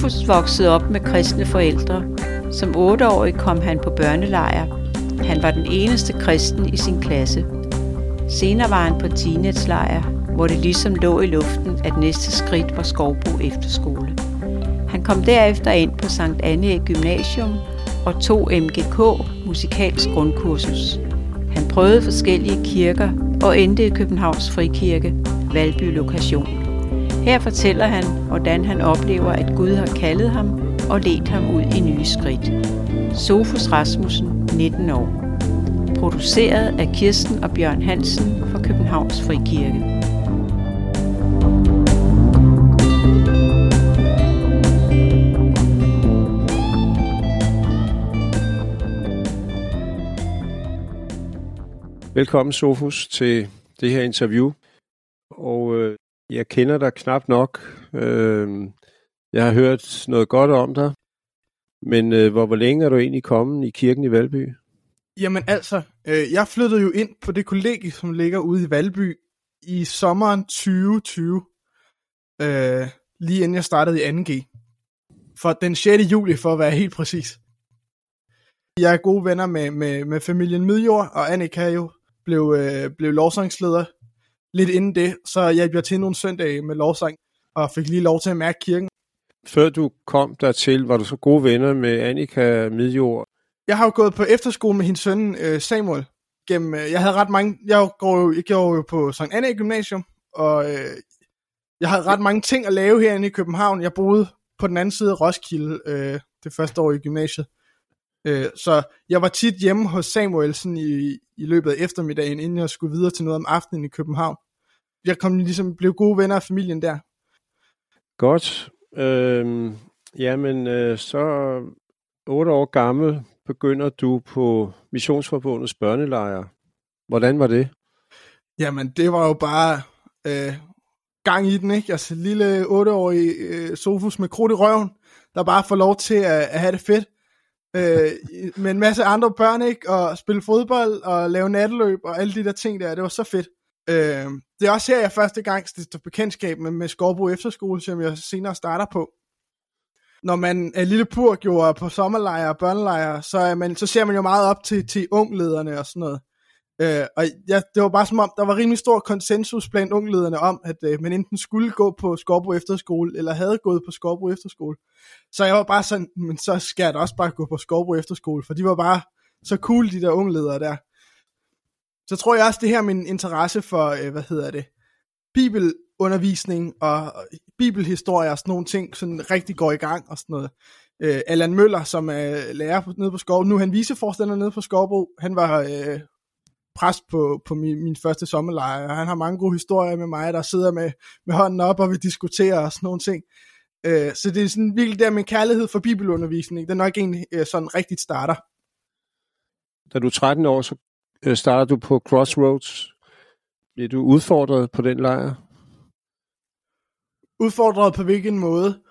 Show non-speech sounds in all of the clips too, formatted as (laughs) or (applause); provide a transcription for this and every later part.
Rufus voksede op med kristne forældre. Som otteårig kom han på børnelejr. Han var den eneste kristen i sin klasse. Senere var han på teenagelejr, hvor det ligesom lå i luften, at næste skridt var Skovbo Efterskole. Han kom derefter ind på Sankt Anne Gymnasium og tog MGK musikalsk grundkursus. Han prøvede forskellige kirker og endte i Københavns Frikirke, Valby lokation. Her fortæller han, hvordan han oplever, at Gud har kaldet ham og ledt ham ud i nye skridt. Sofus Rasmussen, 19 år. Produceret af Kirsten og Bjørn Hansen for Københavns Frikirke. Velkommen, Sofus, til det her interview. Og øh, jeg kender dig knap nok. Øh, jeg har hørt noget godt om dig. Men øh, hvor, hvor længe er du egentlig kommet i kirken i Valby? Jamen altså, øh, jeg flyttede jo ind på det kollegie, som ligger ude i Valby i sommeren 2020. Øh, lige inden jeg startede i 2G. For den 6. juli, for at være helt præcis. Jeg er gode venner med, med, med familien Midjord, og Annika jo blev, øh, blev lovsangsleder lidt inden det, så jeg blev til nogle søndage med lovsang, og fik lige lov til at mærke kirken. Før du kom dertil, var du så gode venner med Annika Midjord? Jeg har jo gået på efterskole med hendes søn øh, Samuel. Gennem, øh, jeg havde ret mange, jeg, går jo, jeg går jo på Sankt Anne Gymnasium, og øh, jeg havde ret mange ting at lave herinde i København. Jeg boede på den anden side af Roskilde øh, det første år i gymnasiet. Øh, så jeg var tit hjemme hos Samuel sådan i, i løbet af eftermiddagen, inden jeg skulle videre til noget om aftenen i København. Jeg kom ligesom, blev gode venner af familien der. Godt. Øhm, jamen, øh, så otte år gammel begynder du på Missionsforbundets børnelejr. Hvordan var det? Jamen, det var jo bare øh, gang i den, ikke? Altså, lille otteårig øh, Sofus med krudt i røven, der bare får lov til at, at have det fedt øh, med en masse andre børn, ikke? Og spille fodbold og lave natteløb og alle de der ting der. Det var så fedt. Øh, det er også her, jeg første gang stifter bekendtskab med, med Skorbo Efterskole, som jeg senere starter på. Når man er lille pur gjorde på sommerlejre og børnelejre, så, er man, så ser man jo meget op til, til unglederne og sådan noget. Øh, og ja, det var bare som om, der var rimelig stor konsensus blandt unglederne om, at øh, man enten skulle gå på Skorbo Efterskole, eller havde gået på Skorbo Efterskole. Så jeg var bare sådan, men så skal jeg da også bare gå på Skorbo Efterskole, for de var bare så cool, de der ungledere der. Så tror jeg også, det her min interesse for, øh, hvad hedder det, bibelundervisning og bibelhistorie og sådan nogle ting, sådan rigtig går i gang og sådan noget. Øh, Allan Møller, som er lærer nede på Skovbo, nu er han viceforstander nede på Skovbo, han var øh, præst på, på min, min første sommerlejr, og han har mange gode historier med mig, der sidder med, med hånden op og vi diskuterer og sådan nogle ting. Øh, så det er sådan virkelig der min kærlighed for bibelundervisning, den nok egentlig øh, sådan rigtigt starter. Da du er 13 år, så øh, starter du på Crossroads. Bliver du udfordret på den lejr? Udfordret på hvilken måde?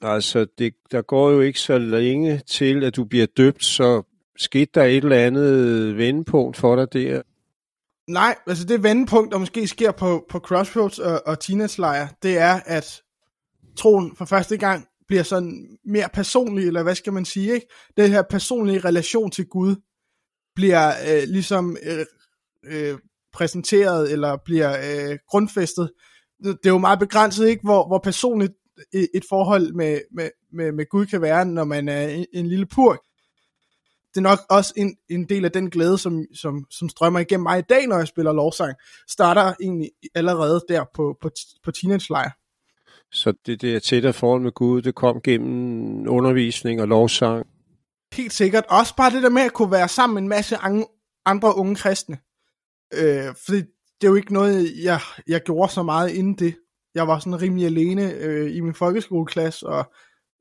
Altså, det, der går jo ikke så længe til, at du bliver døbt, så skete der et eller andet vendepunkt for dig der? Nej, altså det vendepunkt, der måske sker på, på Crossroads og, og Tinas lejr, det er, at troen for første gang bliver sådan mere personlig, eller hvad skal man sige, ikke? Den her personlige relation til Gud bliver øh, ligesom øh, øh, præsenteret, eller bliver øh, grundfæstet. Det er jo meget begrænset, ikke? Hvor, hvor personligt et forhold med, med, med, med Gud kan være, når man er en, en lille purk det er nok også en, en del af den glæde, som, som, som strømmer igennem mig i dag, når jeg spiller lovsang, starter egentlig allerede der på, på, på teenage-lejr. Så det der tættere forhold med Gud, det kom gennem undervisning og lovsang? Helt sikkert. Også bare det der med at kunne være sammen med en masse andre unge kristne. Øh, fordi det er jo ikke noget, jeg, jeg gjorde så meget inden det. Jeg var sådan rimelig alene øh, i min folkeskoleklasse, og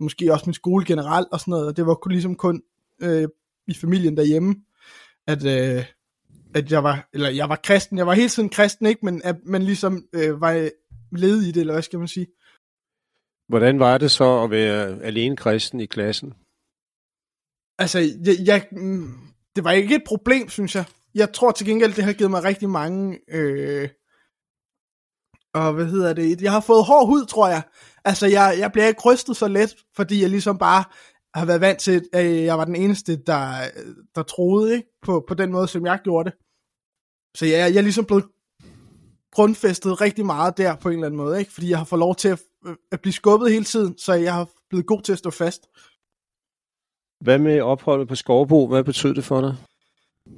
måske også min skole generelt og sådan noget. Det var kun, ligesom kun øh, i familien derhjemme, at, øh, at jeg var, eller jeg var kristen, jeg var hele tiden kristen, ikke, men at man ligesom øh, var led i det, eller hvad skal man sige. Hvordan var det så at være alene kristen i klassen? Altså, jeg, jeg, mm, det var ikke et problem, synes jeg. Jeg tror til gengæld, det har givet mig rigtig mange øh, og hvad hedder det, jeg har fået hård hud, tror jeg. Altså, jeg, jeg bliver ikke rystet så let, fordi jeg ligesom bare har været vant til, at jeg var den eneste, der, der troede ikke? På, på den måde, som jeg gjorde det. Så jeg, jeg er ligesom blevet grundfæstet rigtig meget der på en eller anden måde, ikke? fordi jeg har fået lov til at, at blive skubbet hele tiden, så jeg har blevet god til at stå fast. Hvad med opholdet på Skovbo? Hvad betød det for dig?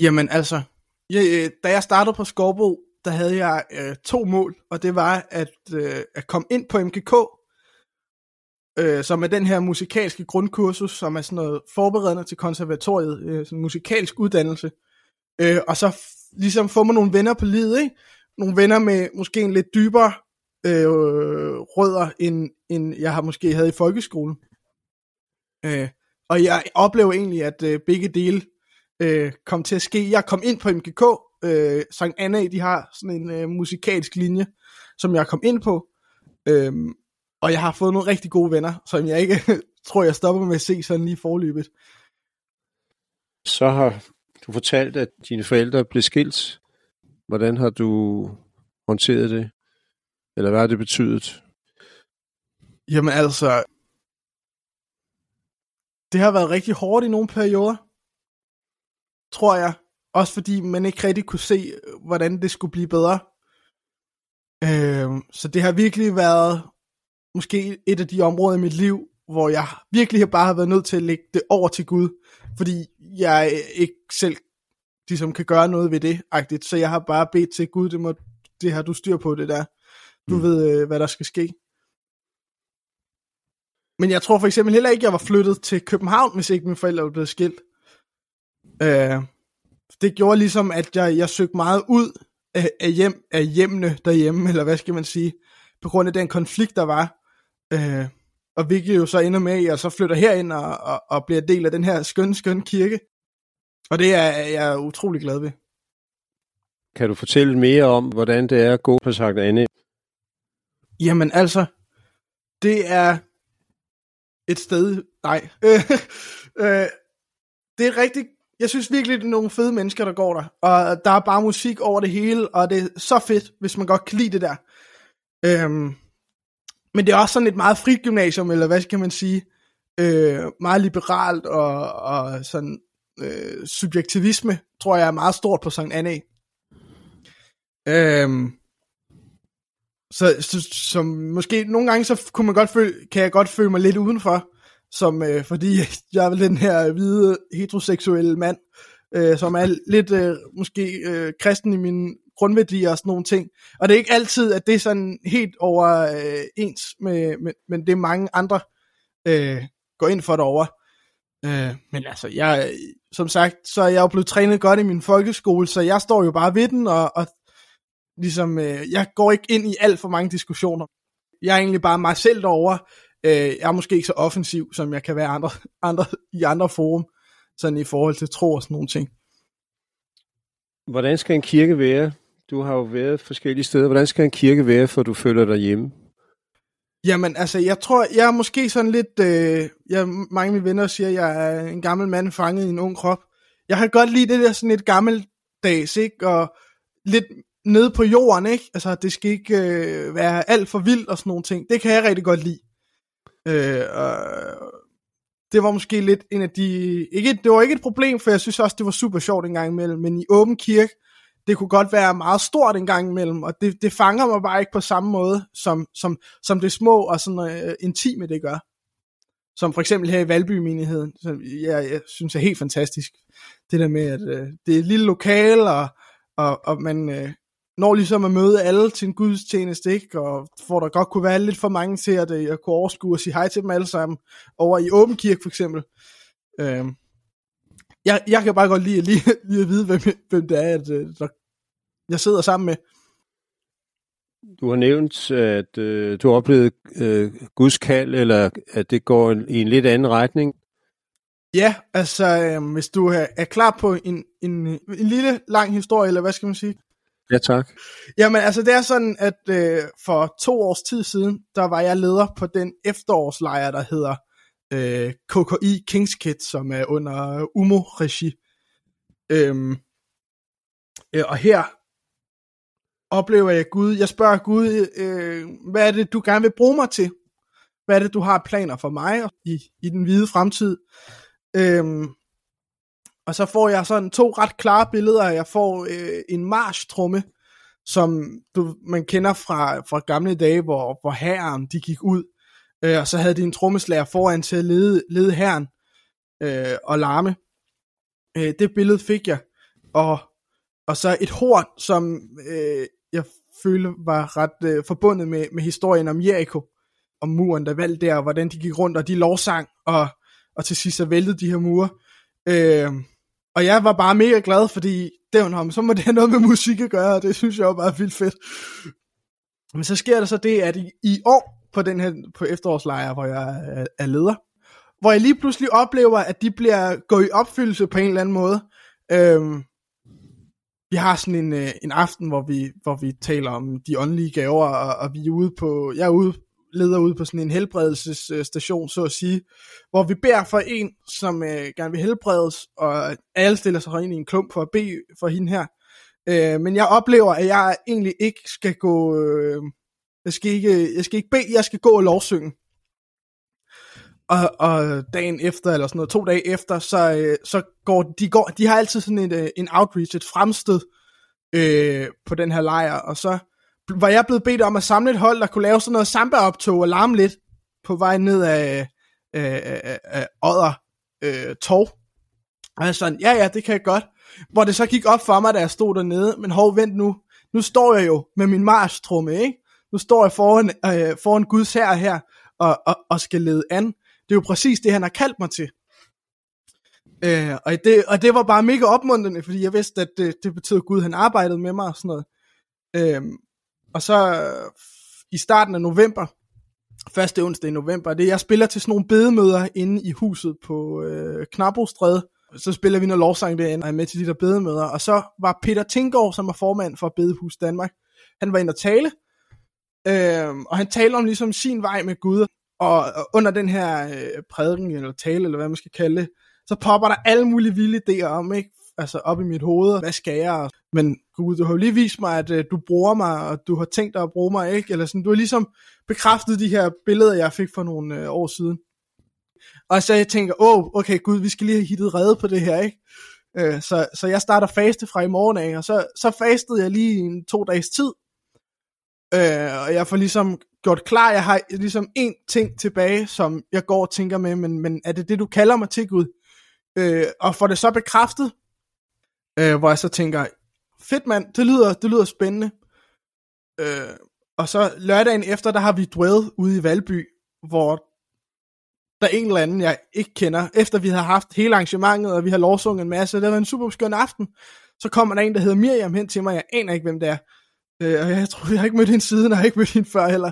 Jamen altså, jeg, øh, da jeg startede på Skovbo, der havde jeg øh, to mål, og det var at, øh, at komme ind på MGK, øh, som er den her musikalske grundkursus, som er sådan noget forberedende til konservatoriet, øh, sådan en musikalsk uddannelse. Øh, og så f- ligesom får man nogle venner på livet, ikke? Nogle venner med måske en lidt dybere øh, rødder, end, end jeg har måske havde i folkeskolen. Øh, og jeg oplever egentlig, at øh, begge dele øh, kom til at ske. Jeg kom ind på MGK, øh, Sankt Anna, de har sådan en øh, musikalsk linje, som jeg kom ind på. Øh, og jeg har fået nogle rigtig gode venner, som jeg ikke (laughs) tror, jeg stopper med at se sådan lige forløbet. Så har du fortalt, at dine forældre blev skilt. Hvordan har du håndteret det? Eller hvad har det betydet? Jamen altså, det har været rigtig hårdt i nogle perioder, tror jeg. Også fordi man ikke rigtig kunne se, hvordan det skulle blive bedre. Øh, så det har virkelig været måske et af de områder i mit liv, hvor jeg virkelig bare har været nødt til at lægge det over til Gud, fordi jeg ikke selv ligesom kan gøre noget ved det, agtigt. så jeg har bare bedt til Gud, det, må, det har du styr på det der. Du mm. ved, øh, hvad der skal ske. Men jeg tror for eksempel heller ikke, jeg var flyttet til København, hvis ikke mine forældre var blevet skilt. Øh, det gjorde ligesom, at jeg, jeg søgte meget ud af, af, hjem, af hjemmene derhjemme, eller hvad skal man sige, på grund af den konflikt, der var. Øh, og hvilket jo så ender med, at jeg så flytter herind og, og, og bliver del af den her skønne, skønne kirke. Og det er jeg utrolig glad ved. Kan du fortælle mere om, hvordan det er at gå på Sankt Anne? Jamen altså, det er et sted, nej, (laughs) øh, øh, det er rigtig, jeg synes virkelig, det er nogle fede mennesker, der går der, og der er bare musik over det hele, og det er så fedt, hvis man godt kan lide det der. Øhm, men det er også sådan et meget frit gymnasium, eller hvad skal man sige, øh, meget liberalt, og, og sådan øh, subjektivisme, tror jeg er meget stort på Sankt Anne. Øhm, så, så, så måske nogle gange så kunne man godt føle, kan jeg godt føle mig lidt udenfor, som øh, fordi (laughs) jeg er den her hvide heteroseksuelle mand, øh, som er lidt øh, måske øh, kristen i min grundværdier og sådan nogle ting. Og det er ikke altid, at det er sådan helt over øh, ens, med, med, men det er mange andre øh, går ind for derovre. Øh, men altså, jeg, som sagt, så er jeg jo blevet trænet godt i min folkeskole, så jeg står jo bare ved den, og, og ligesom, øh, jeg går ikke ind i alt for mange diskussioner. Jeg er egentlig bare mig selv derovre. Øh, jeg er måske ikke så offensiv, som jeg kan være andre, (laughs) andre, i andre forum, sådan i forhold til tro og sådan nogle ting. Hvordan skal en kirke være? Du har jo været forskellige steder. Hvordan skal en kirke være, for du føler dig hjemme? Jamen, altså, jeg tror, jeg er måske sådan lidt, øh, jeg, mange af mine venner siger, at jeg er en gammel mand fanget i en ung krop. Jeg har godt lide det der sådan lidt gammeldags, ikke? Og lidt nede på jorden, ikke? Altså, det skal ikke øh, være alt for vildt og sådan nogle ting. Det kan jeg rigtig godt lide. Øh, og det var måske lidt en af de... Ikke, det var ikke et problem, for jeg synes også, det var super sjovt en gang imellem, men i åben kirke, det kunne godt være meget stort en gang imellem, og det, det fanger mig bare ikke på samme måde, som, som, som det små og sådan øh, intime det gør. Som for eksempel her i Valby-menigheden, som jeg, jeg synes er helt fantastisk. Det der med, at øh, det er et lille lokal, og, og, og man øh, når ligesom at møde alle til en gudstjeneste, ikke? og hvor der godt kunne være lidt for mange til, at øh, jeg kunne overskue og sige hej til dem alle sammen, over i Åben Kirke for eksempel. Øh, jeg, jeg kan bare godt lide, lige, lige at vide, hvem, hvem det er, at, øh, der, jeg sidder sammen med. Du har nævnt, at øh, du har oplevet øh, Guds kald, eller at det går en, i en lidt anden retning. Ja, altså øh, hvis du er, er klar på en, en, en lille lang historie, eller hvad skal man sige? Ja, tak. Jamen altså det er sådan, at øh, for to års tid siden, der var jeg leder på den efterårslejr, der hedder øh, KKI Kings Kid, som er under UMO-regi. Øhm, øh, og her oplever jeg Gud, jeg spørger Gud, øh, hvad er det, du gerne vil bruge mig til? Hvad er det, du har planer for mig i, i den hvide fremtid? Øhm, og så får jeg sådan to ret klare billeder. Jeg får øh, en marschtrumme, som du, man kender fra, fra gamle dage, hvor, hvor herren de gik ud, øh, og så havde de en trommeslager foran til at lede, lede herren øh, og larme. Øh, det billede fik jeg, og, og så et horn, som øh, jeg følte var ret øh, forbundet med, med historien om Jericho, om muren, der valgte der, og hvordan de gik rundt, og de lovsang, og, og til sidst så væltede de her mure. Øh, og jeg var bare mega glad, fordi det så må det have noget med musik at gøre, og det synes jeg var bare vildt fedt. Men så sker der så det, at i, i år på den her på efterårslejr, hvor jeg er, er leder, hvor jeg lige pludselig oplever, at de bliver gået i opfyldelse på en eller anden måde. Øhm, vi har sådan en, øh, en aften, hvor vi, hvor vi taler om de åndelige gaver, og, og vi er ude på, jeg er ude leder ude på sådan en helbredelsesstation, så at sige, hvor vi beder for en, som øh, gerne vil helbredes, og alle stiller sig ind i en klump for at bede for hende her. Øh, men jeg oplever, at jeg egentlig ikke skal gå, øh, jeg, skal ikke, jeg skal ikke bede, jeg skal gå og lovsynge. Og, og dagen efter, eller sådan noget, to dage efter, så, øh, så går de, går, de har altid sådan en, øh, en outreach, et fremsted øh, på den her lejr, og så var jeg blevet bedt om at samle et hold, der kunne lave sådan noget samba-optog og larme lidt på vej ned af, af, af, af Odder øh, Torv. Og jeg sådan, ja ja, det kan jeg godt. Hvor det så gik op for mig, da jeg stod dernede, men hov, vent nu, nu står jeg jo med min marstrumme, ikke? Nu står jeg foran, øh, foran Guds her her, og, og, og skal lede an. Det er jo præcis det, han har kaldt mig til. Øh, og, det, og det var bare mega opmuntrende, fordi jeg vidste, at det, det betød, at Gud han arbejdede med mig og sådan noget. Øh, og så i starten af november, første onsdag i november, det jeg spiller til sådan nogle bedemøder inde i huset på øh, Knabostræde. Så spiller vi noget lovsang derinde, og er med til de der bedemøder. Og så var Peter Tinggaard, som er formand for Bedehus Danmark, han var inde og tale. Øh, og han taler om ligesom sin vej med Gud. Og, og under den her øh, prædiken, eller tale, eller hvad man skal kalde det, så popper der alle mulige vilde idéer om, ikke? altså op i mit hoved, hvad skal jeg? Men Gud, du har jo lige vist mig, at øh, du bruger mig, og du har tænkt dig at bruge mig, ikke? Eller sådan, du har ligesom bekræftet de her billeder, jeg fik for nogle øh, år siden. Og så jeg tænker, åh, oh, okay Gud, vi skal lige have hittet redde på det her, ikke? Øh, så, så jeg starter faste fra i morgen af, og så, så fastede jeg lige en to dages tid. Øh, og jeg får ligesom gjort klar, jeg har ligesom en ting tilbage, som jeg går og tænker med, men, men er det det, du kalder mig til, Gud? Øh, og får det så bekræftet, øh, hvor jeg så tænker, fedt mand, det lyder, det lyder spændende. Øh, og så lørdagen efter, der har vi dwell ude i Valby, hvor der er en eller anden, jeg ikke kender, efter vi har haft hele arrangementet, og vi har lovsunget en masse, det var en super skøn aften, så kommer der en, der hedder Miriam hen til mig, jeg aner ikke, hvem det er. Øh, og jeg tror, jeg har ikke mødt hende siden, og jeg har ikke mødt hende før heller.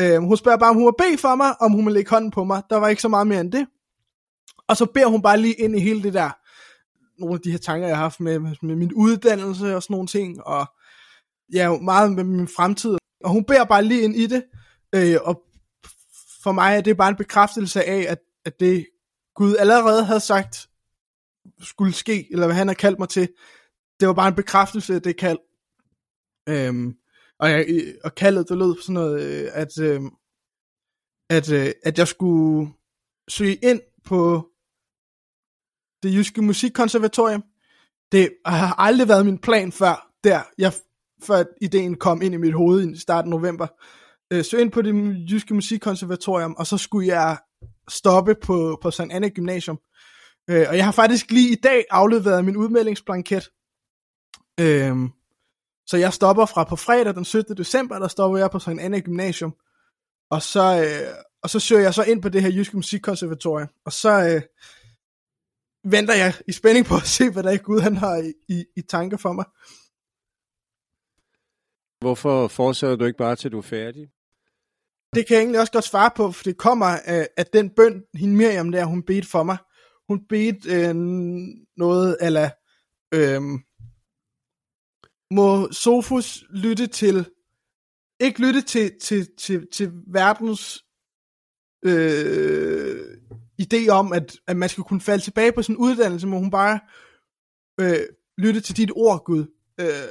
Øh, hun spørger bare, om hun må bede for mig, om hun må lægge hånden på mig. Der var ikke så meget mere end det. Og så beder hun bare lige ind i hele det der nogle af de her tanker, jeg har haft med, med min uddannelse og sådan nogle ting, og ja, meget med min fremtid. Og hun beder bare lige ind i det, øh, og for mig er det bare en bekræftelse af, at, at det Gud allerede havde sagt, skulle ske, eller hvad han har kaldt mig til, det var bare en bekræftelse af det kald. Øhm, og, jeg, og kaldet, det lød sådan noget, øh, at, øh, at, øh, at jeg skulle søge ind på det jyske musikkonservatorium. Det har aldrig været min plan før, der, jeg, før ideen kom ind i mit hoved i starten af november. Øh, ind på det jyske musikkonservatorium, og så skulle jeg stoppe på, på St. Anne Gymnasium. Øh, og jeg har faktisk lige i dag afleveret min udmeldingsblanket. Øhm, så jeg stopper fra på fredag den 17. december, der stopper jeg på St. Anne Gymnasium. Og så, øh, og så søger jeg så ind på det her jyske musikkonservatorium. Og så, øh, venter jeg i spænding på at se, hvad der er Gud han har i, i, i tanke for mig. Hvorfor fortsætter du ikke bare til du er færdig? Det kan jeg egentlig også godt svare på, for det kommer af, at den bøn, hende Miriam der, hun bedte for mig. Hun bedte øh, noget, eller øh, må Sofus lytte til, ikke lytte til, til, til, til verdens øh, idé om, at, at man skal kunne falde tilbage på sin uddannelse, må hun bare øh, lytte til dit ord, Gud. Øh,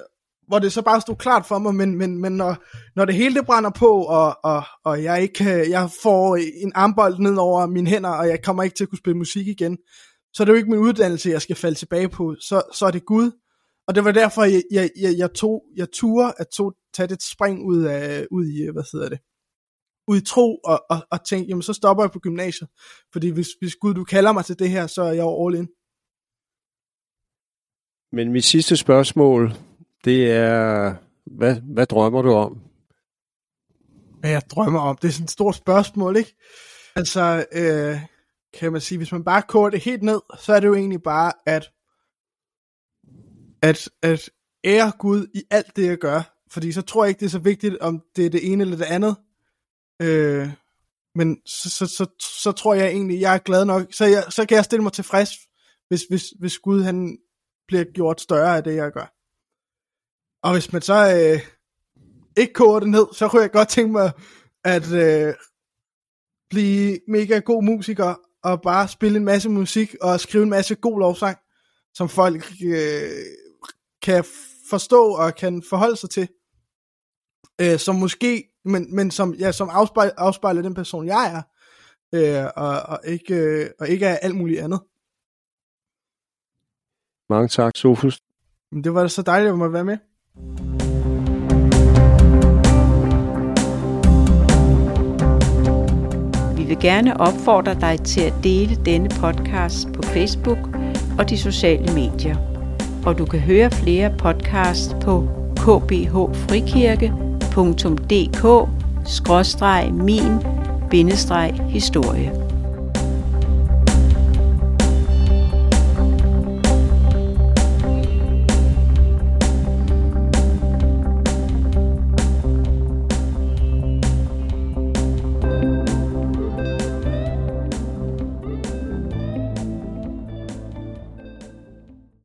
hvor det så bare stod klart for mig, men, men, men når, når det hele det brænder på, og, og, og jeg ikke jeg får en armbold ned over mine hænder, og jeg kommer ikke til at kunne spille musik igen, så er det jo ikke min uddannelse, jeg skal falde tilbage på, så, så er det Gud. Og det var derfor, jeg, jeg, jeg, jeg tog, jeg turde at tog, tage det spring ud, af, ud i, hvad hedder det, ud i tro, og, og, og tænke, jamen så stopper jeg på gymnasiet, fordi hvis, hvis Gud, du kalder mig til det her, så er jeg all in. Men mit sidste spørgsmål, det er, hvad, hvad drømmer du om? Hvad jeg drømmer om? Det er sådan et stort spørgsmål, ikke? Altså, øh, kan man sige, hvis man bare koger det helt ned, så er det jo egentlig bare, at, at, at ære Gud i alt det, jeg gør. Fordi så tror jeg ikke, det er så vigtigt, om det er det ene eller det andet. Øh, men så, så, så, så tror jeg egentlig, jeg er glad nok. Så, jeg, så kan jeg stille mig tilfreds, hvis, hvis, hvis Gud han bliver gjort større af det, jeg gør. Og hvis man så øh, ikke koger det ned, så kunne jeg godt tænke mig at øh, blive mega god musiker og bare spille en masse musik og skrive en masse god lovsang, som folk øh, kan forstå og kan forholde sig til. Øh, som måske, men, men som, ja, som afspejler, afspejler den person, jeg er, øh, og, og, ikke, øh, og ikke er alt muligt andet. Mange tak, Sofus. Det var så dejligt at måtte være med. Vi vil gerne opfordre dig til at dele denne podcast på Facebook og de sociale medier. Og du kan høre flere podcasts på kbhfrikirke.dk min-historie